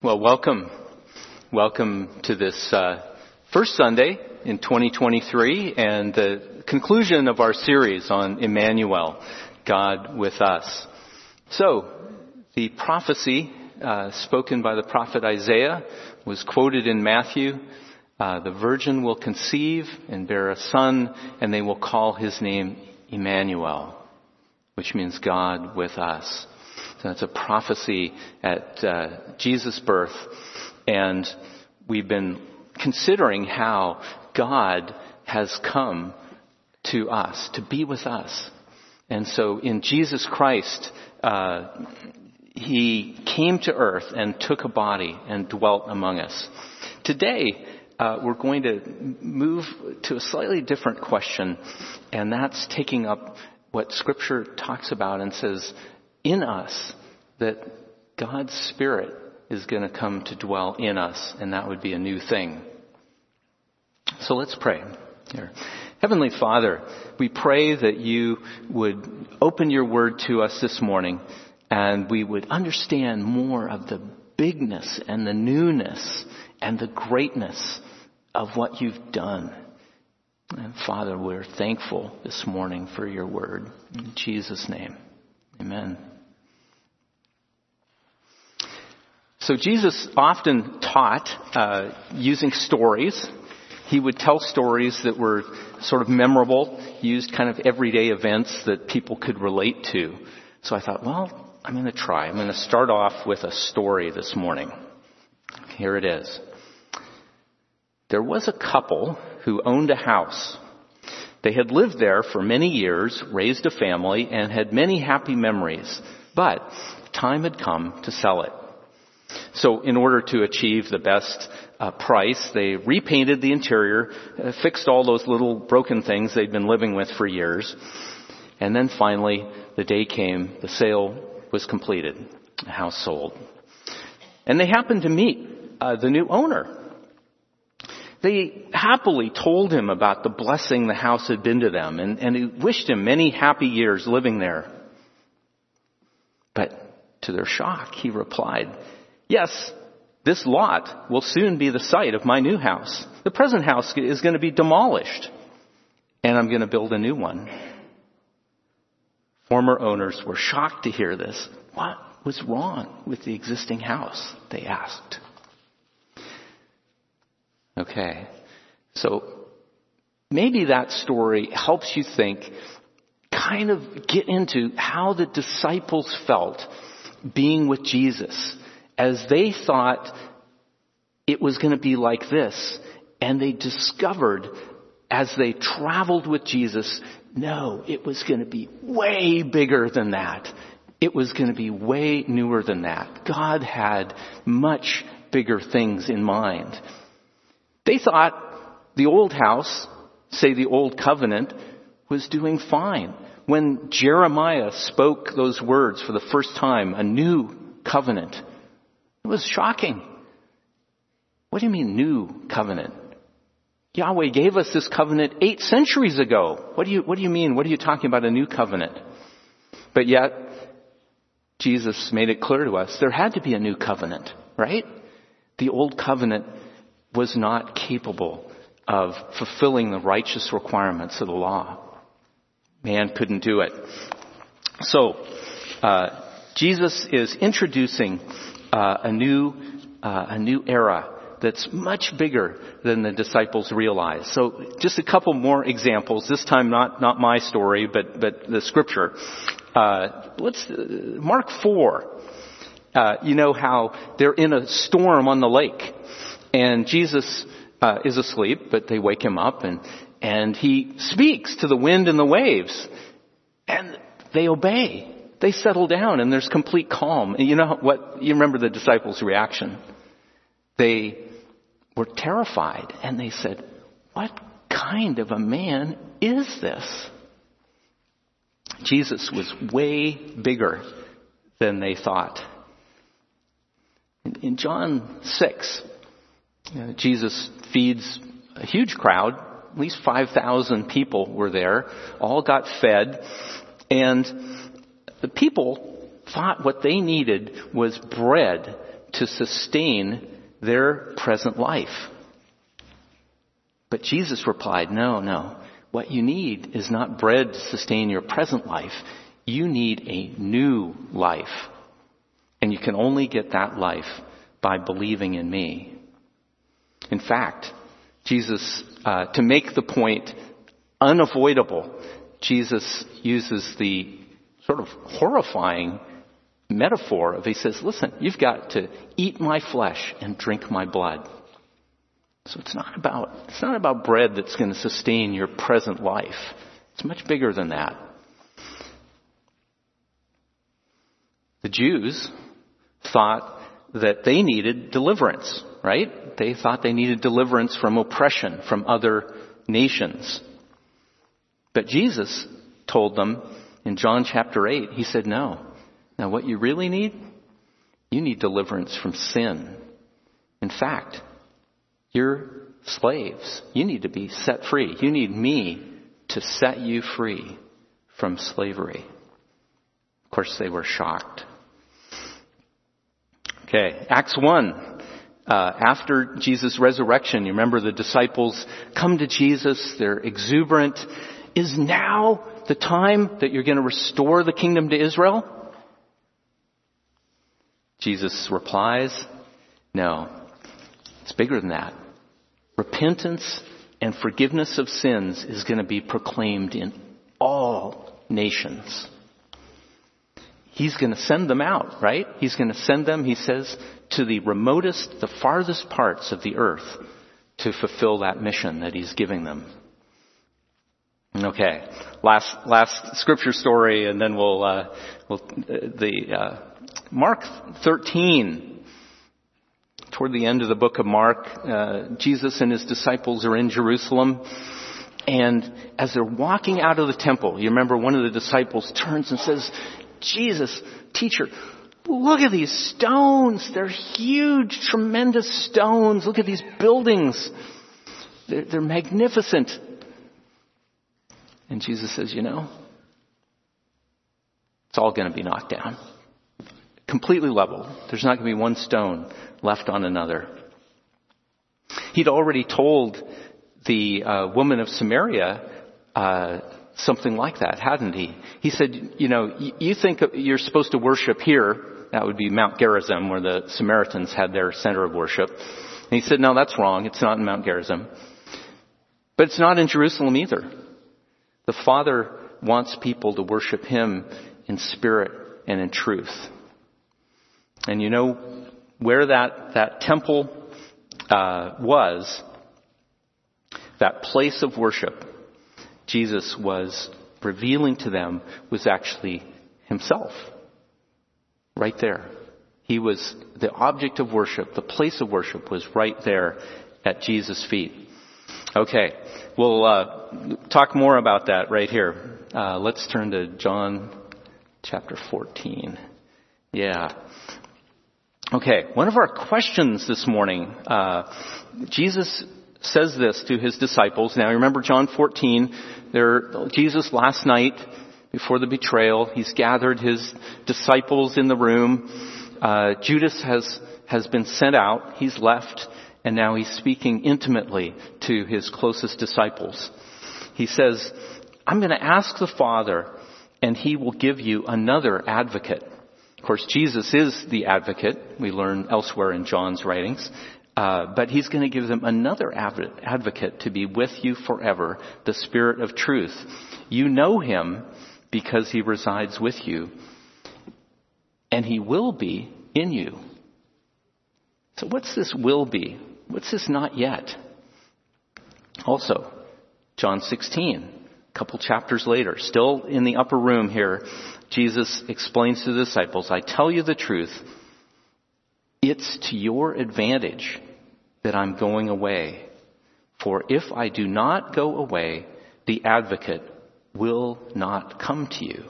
Well, welcome. Welcome to this uh, first Sunday in 2023 and the conclusion of our series on Emmanuel, God with us. So, the prophecy uh, spoken by the prophet Isaiah was quoted in Matthew. Uh, the virgin will conceive and bear a son, and they will call his name Emmanuel, which means God with us. It's a prophecy at uh, Jesus' birth. And we've been considering how God has come to us, to be with us. And so in Jesus Christ, uh, He came to earth and took a body and dwelt among us. Today, uh, we're going to move to a slightly different question, and that's taking up what Scripture talks about and says in us that God's Spirit is going to come to dwell in us, and that would be a new thing. So let's pray here. Heavenly Father, we pray that you would open your word to us this morning and we would understand more of the bigness and the newness and the greatness of what you've done. And Father, we're thankful this morning for your word. In Jesus' name, amen. So Jesus often taught uh, using stories. He would tell stories that were sort of memorable, used kind of everyday events that people could relate to. So I thought, well, I'm going to try. I'm going to start off with a story this morning. Here it is. There was a couple who owned a house. They had lived there for many years, raised a family, and had many happy memories. But time had come to sell it. So in order to achieve the best uh, price, they repainted the interior, uh, fixed all those little broken things they'd been living with for years, and then finally the day came, the sale was completed, the house sold. And they happened to meet uh, the new owner. They happily told him about the blessing the house had been to them and, and he wished him many happy years living there. But to their shock, he replied, Yes, this lot will soon be the site of my new house. The present house is going to be demolished, and I'm going to build a new one. Former owners were shocked to hear this. What was wrong with the existing house? They asked. Okay, so maybe that story helps you think, kind of get into how the disciples felt being with Jesus as they thought it was going to be like this. And they discovered as they traveled with Jesus, no, it was going to be way bigger than that. It was going to be way newer than that. God had much bigger things in mind. They thought the old house, say the old covenant, was doing fine. When Jeremiah spoke those words for the first time, a new covenant, it was shocking. What do you mean new covenant? Yahweh gave us this covenant eight centuries ago. What do you, what do you mean? What are you talking about a new covenant? But yet, Jesus made it clear to us there had to be a new covenant, right? The old covenant was not capable of fulfilling the righteous requirements of the law. Man couldn't do it. So, uh, Jesus is introducing uh, a new uh, a new era that's much bigger than the disciples realized. So just a couple more examples. This time not not my story, but but the scripture. Uh, let's Mark four. Uh, you know how they're in a storm on the lake, and Jesus uh, is asleep, but they wake him up, and and he speaks to the wind and the waves, and they obey they settle down and there's complete calm. And you know what? You remember the disciples' reaction. They were terrified and they said, what kind of a man is this? Jesus was way bigger than they thought. In John 6, Uh, Jesus feeds a huge crowd. At least 5,000 people were there. All got fed. And the people thought what they needed was bread to sustain their present life. But Jesus replied, no, no. What you need is not bread to sustain your present life. You need a new life. And you can only get that life by believing in me. In fact, Jesus, uh, to make the point unavoidable, Jesus uses the sort of horrifying metaphor of he says, listen, you've got to eat my flesh and drink my blood. So it's not about, it's not about bread that's going to sustain your present life. It's much bigger than that. The Jews thought that they needed deliverance, right? They thought they needed deliverance from oppression from other nations. But Jesus told them in John chapter 8, he said, no. Now what you really need? You need deliverance from sin. In fact, you're slaves. You need to be set free. You need me to set you free from slavery. Of course, they were shocked. Okay, Acts 1. Uh, after Jesus' resurrection, you remember the disciples come to Jesus, they're exuberant. Is now the time that you're going to restore the kingdom to Israel? Jesus replies, No, it's bigger than that. Repentance and forgiveness of sins is going to be proclaimed in all nations. He's going to send them out, right? He's going to send them, he says, to the remotest, the farthest parts of the earth to fulfill that mission that he's giving them. Okay, last last scripture story, and then we'll uh, we'll uh, the uh, Mark 13. Toward the end of the book of Mark, uh, Jesus and his disciples are in Jerusalem. And as they're walking out of the temple, you remember one of the disciples turns and says, Jesus, teacher, look at these stones. They're huge, tremendous stones. Look at these buildings. They're, they're magnificent. And Jesus says, you know, it's all going to be knocked down completely level. There's not going to be one stone left on another. He'd already told the uh, woman of Samaria uh, something like that, hadn't he? He said, you know, you think you're supposed to worship here. That would be Mount Gerizim, where the Samaritans had their center of worship. And he said, no, that's wrong. It's not in Mount Gerizim. But it's not in Jerusalem either. The Father wants people to worship Him in spirit and in truth. And you know where that, that temple uh, was, that place of worship, Jesus was revealing to them was actually himself. Right there. He was the object of worship, the place of worship was right there at Jesus' feet. Okay, we'll uh, talk more about that right here. Uh, let's turn to John chapter 14. Yeah. Okay, one of our questions this morning, uh, Jesus says this to his disciples. Now remember John 14, there, Jesus last night, before the betrayal, he's gathered his disciples in the room. Uh, Judas has, has been sent out, he's left, and now he's speaking intimately to his closest disciples. He says, I'm going to ask the Father, and he will give you another advocate of course, Jesus is the advocate. We learn elsewhere in John's writings. Uh, but he's going to give them another advocate to be with you forever, the Spirit of truth. You know him because he resides with you, and he will be in you. So what's this will be? What's this not yet? Also, John 16, a couple chapters later, still in the upper room here, Jesus explains to the disciples, I tell you the truth, it's to your advantage that I'm going away. For if I do not go away, the advocate will not come to you.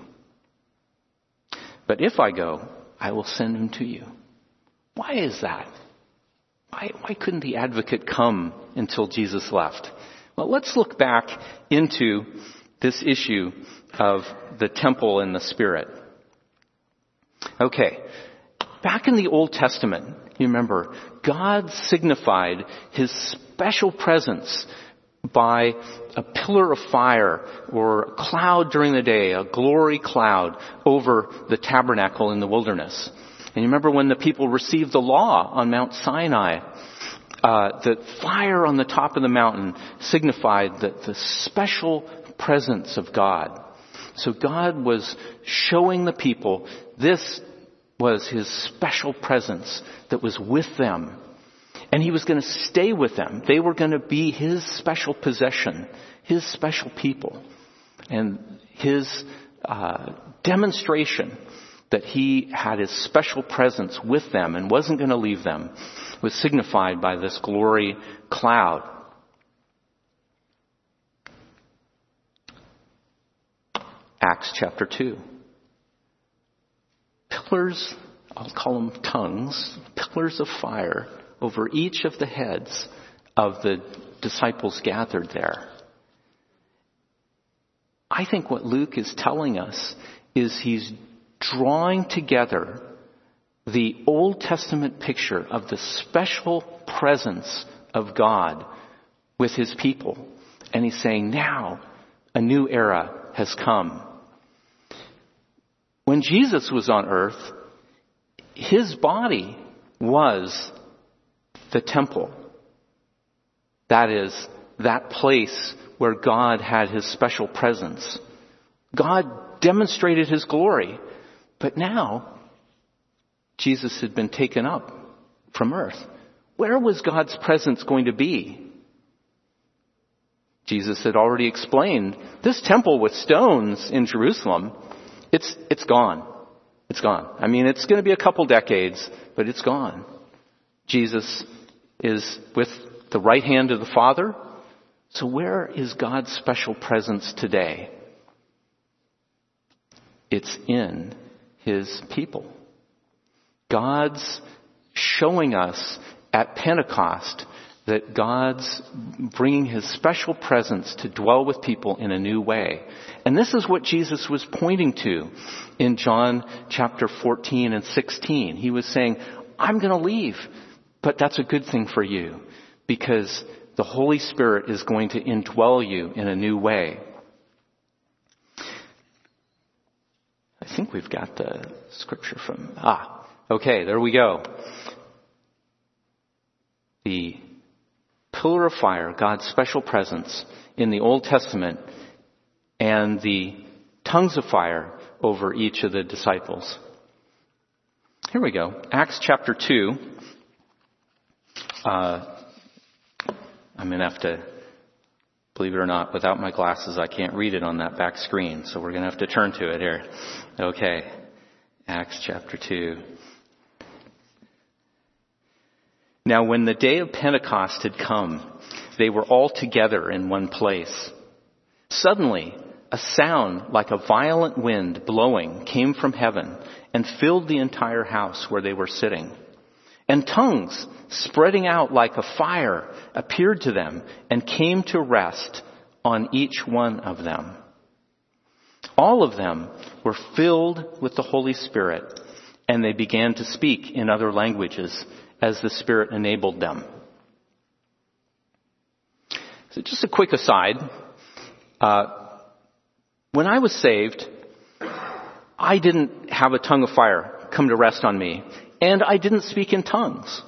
But if I go, I will send him to you. Why is that? Why, why couldn't the advocate come until Jesus left? Well, let's look back into this issue of the temple and the Spirit. Okay. Back in the Old Testament, You remember, God signified His special presence by a pillar of fire or a cloud during the day, a glory cloud over the tabernacle in the wilderness. And you remember when the people received the law on Mount Sinai, uh, the fire on the top of the mountain signified the, the special presence of God. So God was showing the people this was His special presence that was with them and he was going to stay with them. They were going to be his special possession, his special people. And his uh, demonstration that he had his special presence with them and wasn't going to leave them was signified by this glory cloud. Acts chapter 2. Pillars, I'll call them tongues, pillars of fire over each of the heads of the disciples gathered there. I think what Luke is telling us is he's drawing together the Old Testament picture of the special presence of God with his people. And he's saying, now a new era has come. When Jesus was on earth, his body was the temple. That is, that place where God had his special presence. God demonstrated his glory, but now Jesus had been taken up from earth. Where was God's presence going to be? Jesus had already explained this temple with stones in Jerusalem, it's, it's gone. It's gone. I mean, it's going to be a couple decades, but it's gone. Jesus is with the right hand of the Father. So where is God's special presence today? It's in His people. God's showing us at Pentecost that God's bringing His special presence to dwell with people in a new way. And this is what Jesus was pointing to in John chapter 14 and 16. He was saying, I'm going to leave. But that's a good thing for you because the Holy Spirit is going to indwell you in a new way. I think we've got the scripture from, ah, okay, there we go. The pillar of fire, God's special presence in the Old Testament, and the tongues of fire over each of the disciples. Here we go. Acts chapter 2. Uh, I'm going to have to, believe it or not, without my glasses, I can't read it on that back screen. So we're going to have to turn to it here. Okay. Acts chapter 2. Now when the day of Pentecost had come, they were all together in one place. Suddenly, a sound like a violent wind blowing came from heaven and filled the entire house where they were sitting. And tongues spreading out like a fire appeared to them and came to rest on each one of them. All of them were filled with the Holy Spirit and they began to speak in other languages as the Spirit enabled them. So just a quick aside. Uh, when I was saved, I didn't have a tongue of fire come to rest on me and I didn't speak in tongues.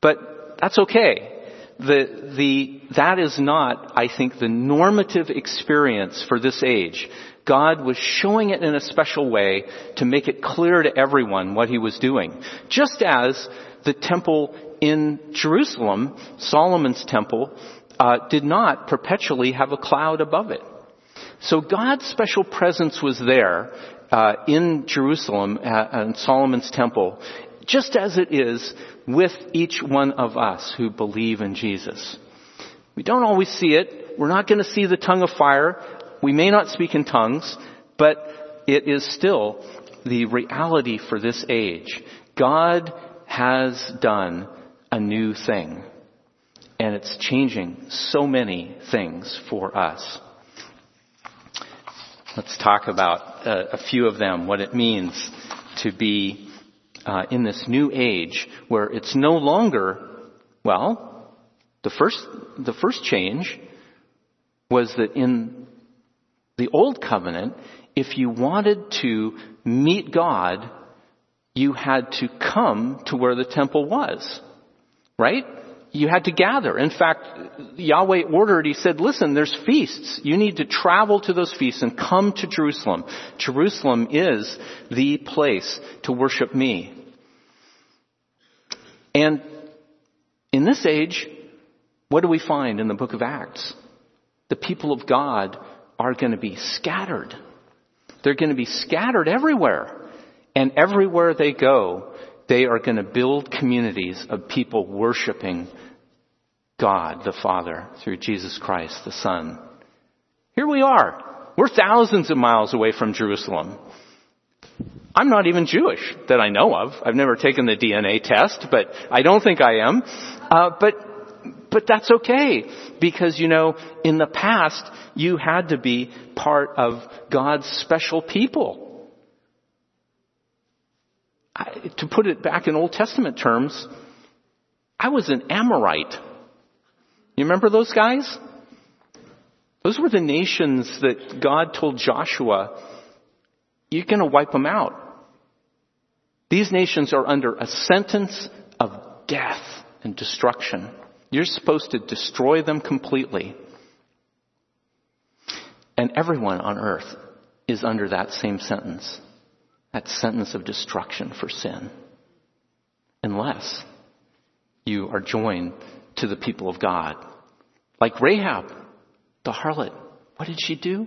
But that's okay. The, the, that is not, I think, the normative experience for this age. God was showing it in a special way to make it clear to everyone what he was doing. Just as the temple in Jerusalem, Solomon's temple, uh, did not perpetually have a cloud above it. So God's special presence was there, uh, in Jerusalem at, in Solomon's temple, just as it is with each one of us who believe in Jesus. We don't always see it. We're not going to see the tongue of fire. We may not speak in tongues, but it is still the reality for this age. God has done a new thing. And it's changing so many things for us. Let's talk about uh, a few of them, what it means to be uh, in this new age where it's no longer, well, the first, the first change was that in the old covenant, if you wanted to meet God, you had to come to where the temple was. Right? You had to gather. In fact, Yahweh ordered, He said, listen, there's feasts. You need to travel to those feasts and come to Jerusalem. Jerusalem is the place to worship me. And in this age, what do we find in the book of Acts? The people of God are going to be scattered. They're going to be scattered everywhere. And everywhere they go, they are going to build communities of people worshiping God the Father through Jesus Christ the Son. Here we are. We're thousands of miles away from Jerusalem. I'm not even Jewish that I know of. I've never taken the DNA test, but I don't think I am. Uh, but but that's okay because you know in the past you had to be part of God's special people. I, to put it back in Old Testament terms, I was an Amorite. You remember those guys? Those were the nations that God told Joshua, you're going to wipe them out. These nations are under a sentence of death and destruction. You're supposed to destroy them completely. And everyone on earth is under that same sentence. That sentence of destruction for sin. Unless you are joined to the people of God. Like Rahab, the harlot. What did she do?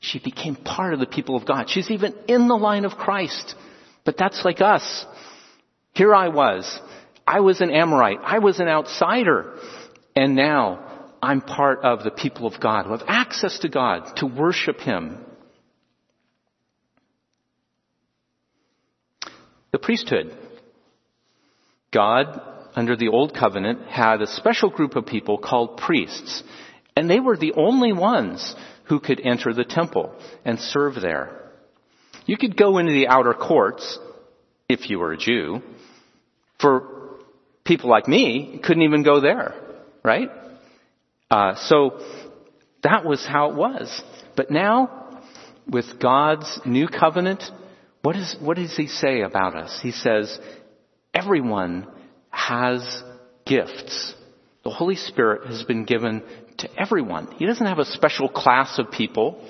She became part of the people of God. She's even in the line of Christ. But that's like us. Here I was. I was an Amorite. I was an outsider. And now I'm part of the people of God who have access to God to worship Him. The priesthood. God, under the Old Covenant, had a special group of people called priests. And they were the only ones who could enter the temple and serve there. You could go into the outer courts if you were a Jew. For people like me, couldn't even go there, right? Uh, so that was how it was. But now, with God's new covenant, what, is, what does He say about us? He says, everyone has gifts. The Holy Spirit has been given to everyone. He doesn't have a special class of people.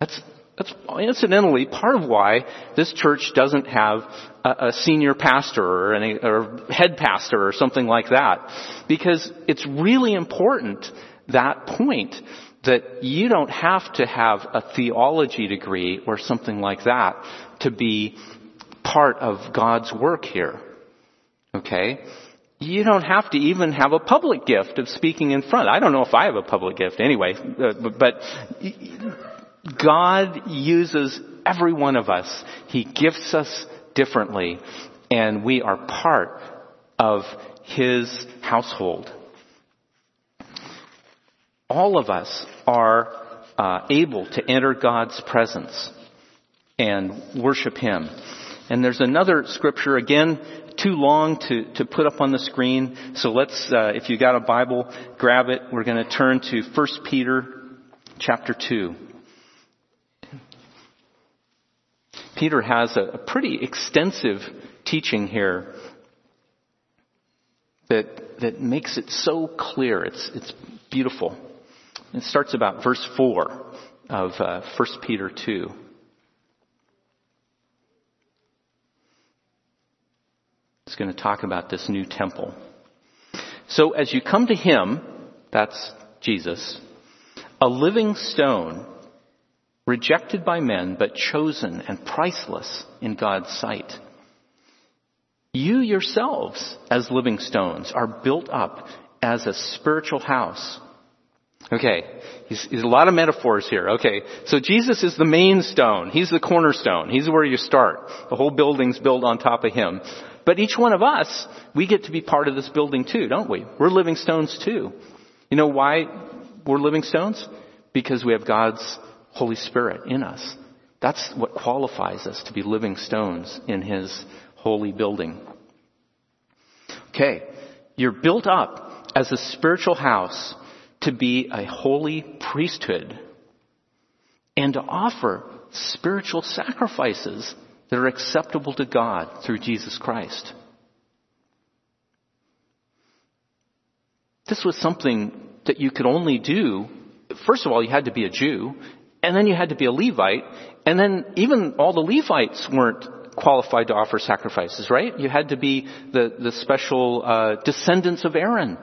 That's, that's incidentally part of why this church doesn't have a, a senior pastor or, any, or head pastor or something like that. Because it's really important, that point, that you don't have to have a theology degree or something like that to be part of God's work here. Okay? You don't have to even have a public gift of speaking in front. I don't know if I have a public gift anyway, uh, but God uses every one of us. He gifts us differently, and we are part of His household. All of us are uh, able to enter God's presence and worship Him. And there's another scripture, again, too long to, to put up on the screen. So let's, uh, if you got a Bible, grab it. We're going to turn to 1 Peter chapter 2. Peter has a, a pretty extensive teaching here that, that makes it so clear. It's, it's beautiful. It starts about verse 4 of uh, 1 Peter 2. It's going to talk about this new temple. So as you come to Him, that's Jesus, a living stone, rejected by men, but chosen and priceless in God's sight. You yourselves, as living stones, are built up as a spiritual house. Okay, he's, he's a lot of metaphors here. Okay, so Jesus is the main stone. He's the cornerstone. He's where you start. The whole building's built on top of him. But each one of us, we get to be part of this building too, don't we? We're living stones too. You know why we're living stones? Because we have God's Holy Spirit in us. That's what qualifies us to be living stones in His holy building. Okay, you're built up as a spiritual house to be a holy priesthood and to offer spiritual sacrifices that are acceptable to God through Jesus Christ. This was something that you could only do. First of all, you had to be a Jew, and then you had to be a Levite, and then even all the Levites weren't qualified to offer sacrifices, right? You had to be the, the special uh, descendants of Aaron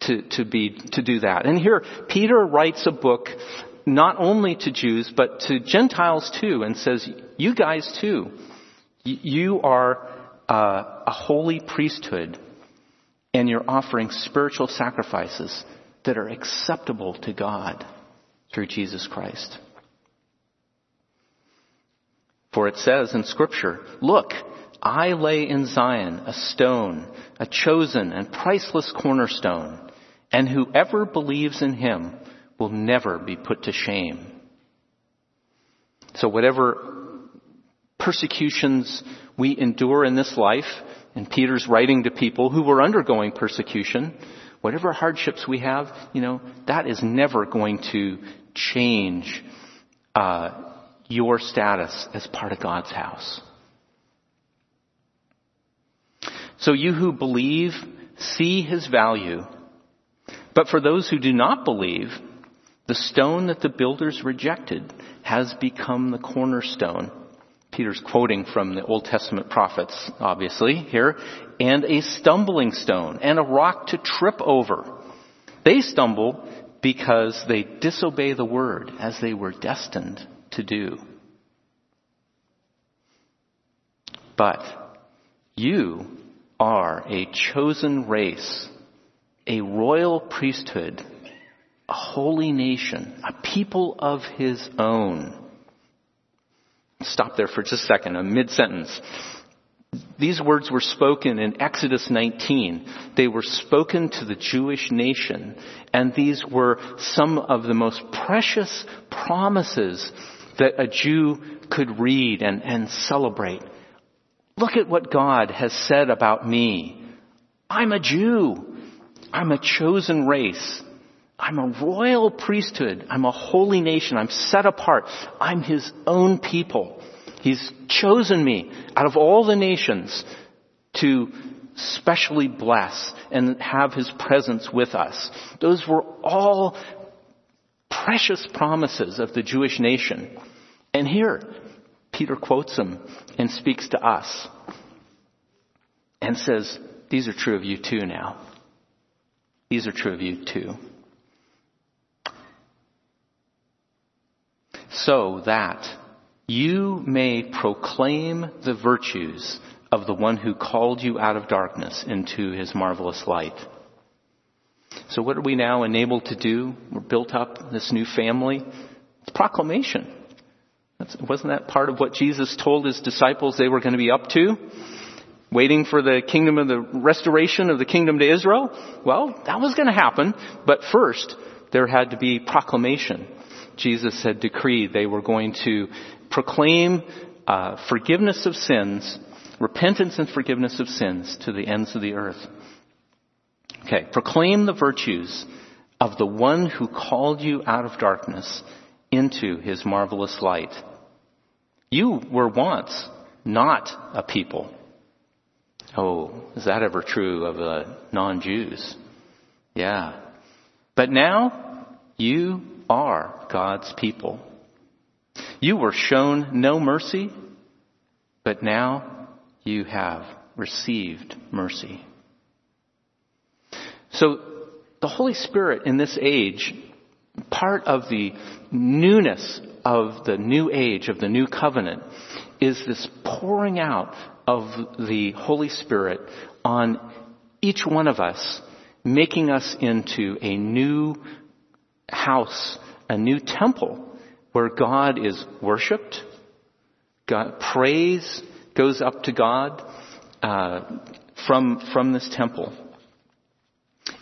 to, to be to do that. And here Peter writes a book not only to Jews but to Gentiles too, and says, "You guys too, you are uh, a holy priesthood, and you're offering spiritual sacrifices that are acceptable to God through Jesus Christ." For it says in Scripture, "Look." I lay in Zion a stone, a chosen and priceless cornerstone, and whoever believes in him will never be put to shame. So whatever persecutions we endure in this life, and Peter's writing to people who were undergoing persecution, whatever hardships we have, you know, that is never going to change uh, your status as part of God's house. So you who believe, see his value but for those who do not believe, the stone that the builders rejected has become the cornerstone. Peter's quoting from the Old Testament prophets, obviously, here, and a stumbling stone and a rock to trip over. They stumble because they disobey the word as they were destined to do. But you are a chosen race a royal priesthood, a holy nation, a people of his own. Stop there for just a second, a mid sentence. These words were spoken in Exodus 19. They were spoken to the Jewish nation, and these were some of the most precious promises that a Jew could read and, and celebrate. Look at what God has said about me. I'm a Jew. I'm a chosen race. I'm a royal priesthood. I'm a holy nation. I'm set apart. I'm His own people. He's chosen me out of all the nations to specially bless and have His presence with us. Those were all precious promises of the Jewish nation. And here, Peter quotes him and speaks to us and says, these are true of you too now. These are true of you too. So that you may proclaim the virtues of the one who called you out of darkness into his marvelous light. So what are we now enabled to do? We're built up this new family. It's proclamation. Wasn't that part of what Jesus told his disciples they were going to be up to? waiting for the kingdom of the restoration of the kingdom to Israel? Well, that was going to happen, but first there had to be proclamation. Jesus had decreed they were going to proclaim uh, forgiveness of sins, repentance and forgiveness of sins to the ends of the earth. Okay, proclaim the virtues of the one who called you out of darkness into his marvelous light. You were once not a people Oh, is that ever true of uh, non-Jews? Yeah. But now you are God's people. You were shown no mercy, but now you have received mercy. So the Holy Spirit in this age, part of the newness of the new age, of the new covenant, is this pouring out of the Holy Spirit on each one of us, making us into a new house, a new temple where God is worshiped, God, praise goes up to God uh, from from this temple,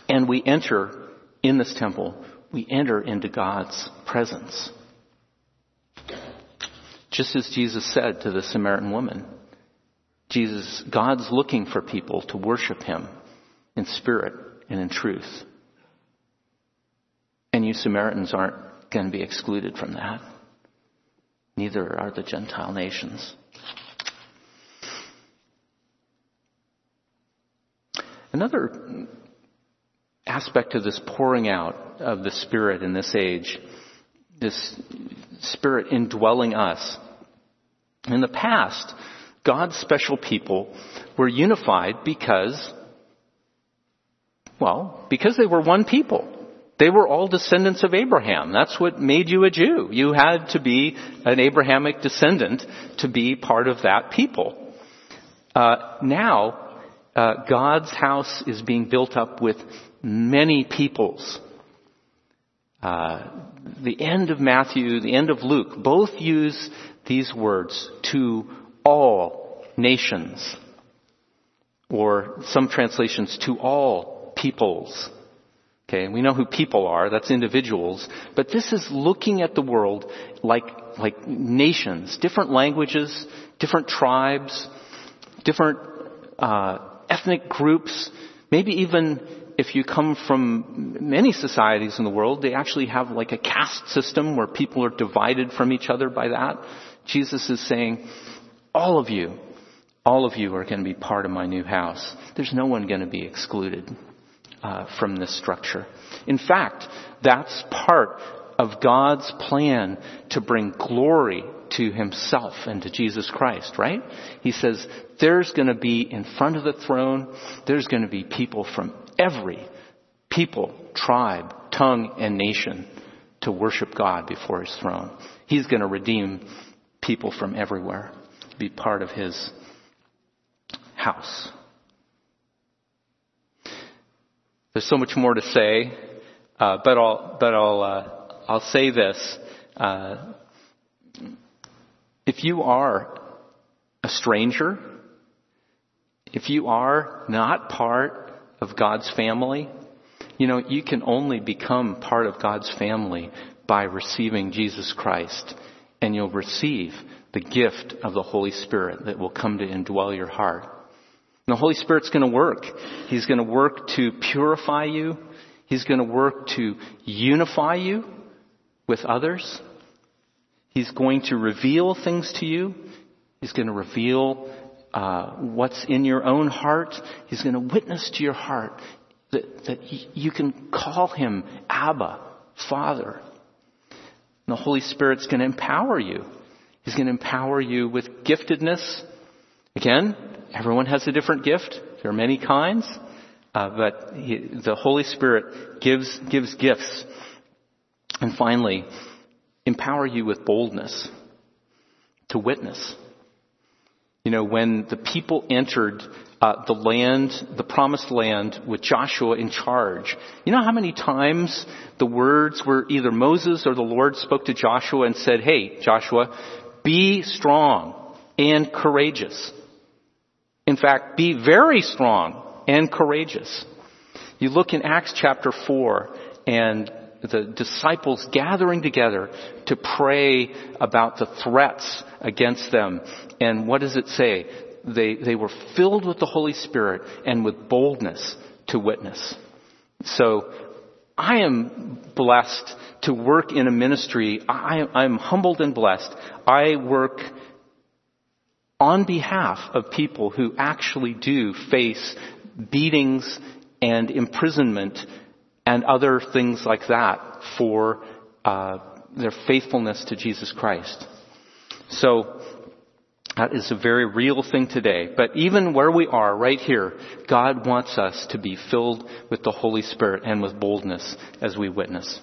and we enter in this temple. We enter into God's presence, just as Jesus said to the Samaritan woman. Jesus, God's looking for people to worship Him in spirit and in truth. And you Samaritans aren't going to be excluded from that. Neither are the Gentile nations. Another aspect of this pouring out of the Spirit in this age, this Spirit indwelling us. In the past, God's special people were unified because, well, because they were one people. They were all descendants of Abraham. That's what made you a Jew. You had to be an Abrahamic descendant to be part of that people. Uh, now, uh, God's house is being built up with many peoples. Uh, the end of Matthew, the end of Luke, both use these words to all nations, or some translations to all peoples. Okay, we know who people are, that's individuals, but this is looking at the world like, like nations, different languages, different tribes, different uh, ethnic groups, maybe even if you come from many societies in the world, they actually have like a caste system where people are divided from each other by that. Jesus is saying, all of you, all of you are going to be part of my new house. There's no one going to be excluded uh, from this structure. In fact, that's part of God's plan to bring glory to himself and to Jesus Christ, right? He says, there's going to be in front of the throne, there's going to be people from every people, tribe, tongue, and nation to worship God before his throne. He's going to redeem people from everywhere to be part of his house. There's so much more to say, uh, but I'll but I'll uh, I'll say this: uh, if you are a stranger, if you are not part of God's family, you know, you can only become part of God's family by receiving Jesus Christ. And you'll receive the gift of the Holy Spirit that will come to indwell your heart. And the Holy Spirit's going to work. He's going to work to purify you. He's going to work to unify you with others. He's going to reveal things to you. He's going to reveal uh, what's in your own heart. He's going to witness to your heart that, that you can call him Abba, Father. And the Holy Spirit's going to empower you. He's going to empower you with giftedness. Again, everyone has a different gift. There are many kinds. Uh, but he, the Holy Spirit gives, gives gifts. And finally, empower you with boldness to witness. You know, when the people entered uh, the land, the promised land with Joshua in charge, you know how many times the words were either Moses or the Lord spoke to Joshua and said, hey, Joshua, be strong and courageous. In fact, be very strong and courageous. You look in Acts chapter 4 and the disciples gathering together to pray about the threats against them. And what does it say? They, they were filled with the Holy Spirit and with boldness to witness. So I am blessed to work in a ministry. I, I'm humbled and blessed. I work on behalf of people who actually do face beatings and imprisonment and other things like that for uh, their faithfulness to Jesus Christ. So that is a very real thing today. But even where we are, right here, God wants us to be filled with the Holy Spirit and with boldness as we witness.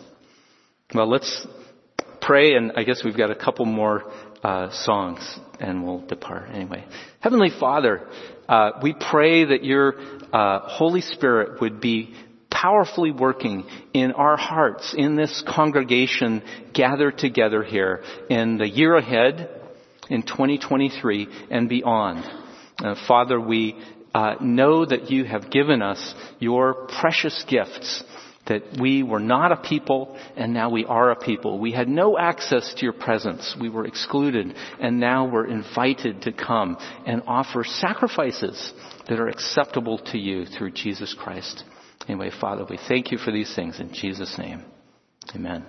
Well, let's pray, and I guess we've got a couple more uh, songs, and we'll depart anyway. Heavenly Father, uh, we pray that your uh, Holy Spirit would be powerfully working in our hearts, in this congregation gathered together here in the year ahead, in 2023 and beyond. Uh, Father, we uh, know that you have given us your precious gifts that we were not a people and now we are a people. We had no access to your presence. We were excluded and now we're invited to come and offer sacrifices that are acceptable to you through Jesus Christ. Anyway, Father, we thank you for these things in Jesus' name. Amen.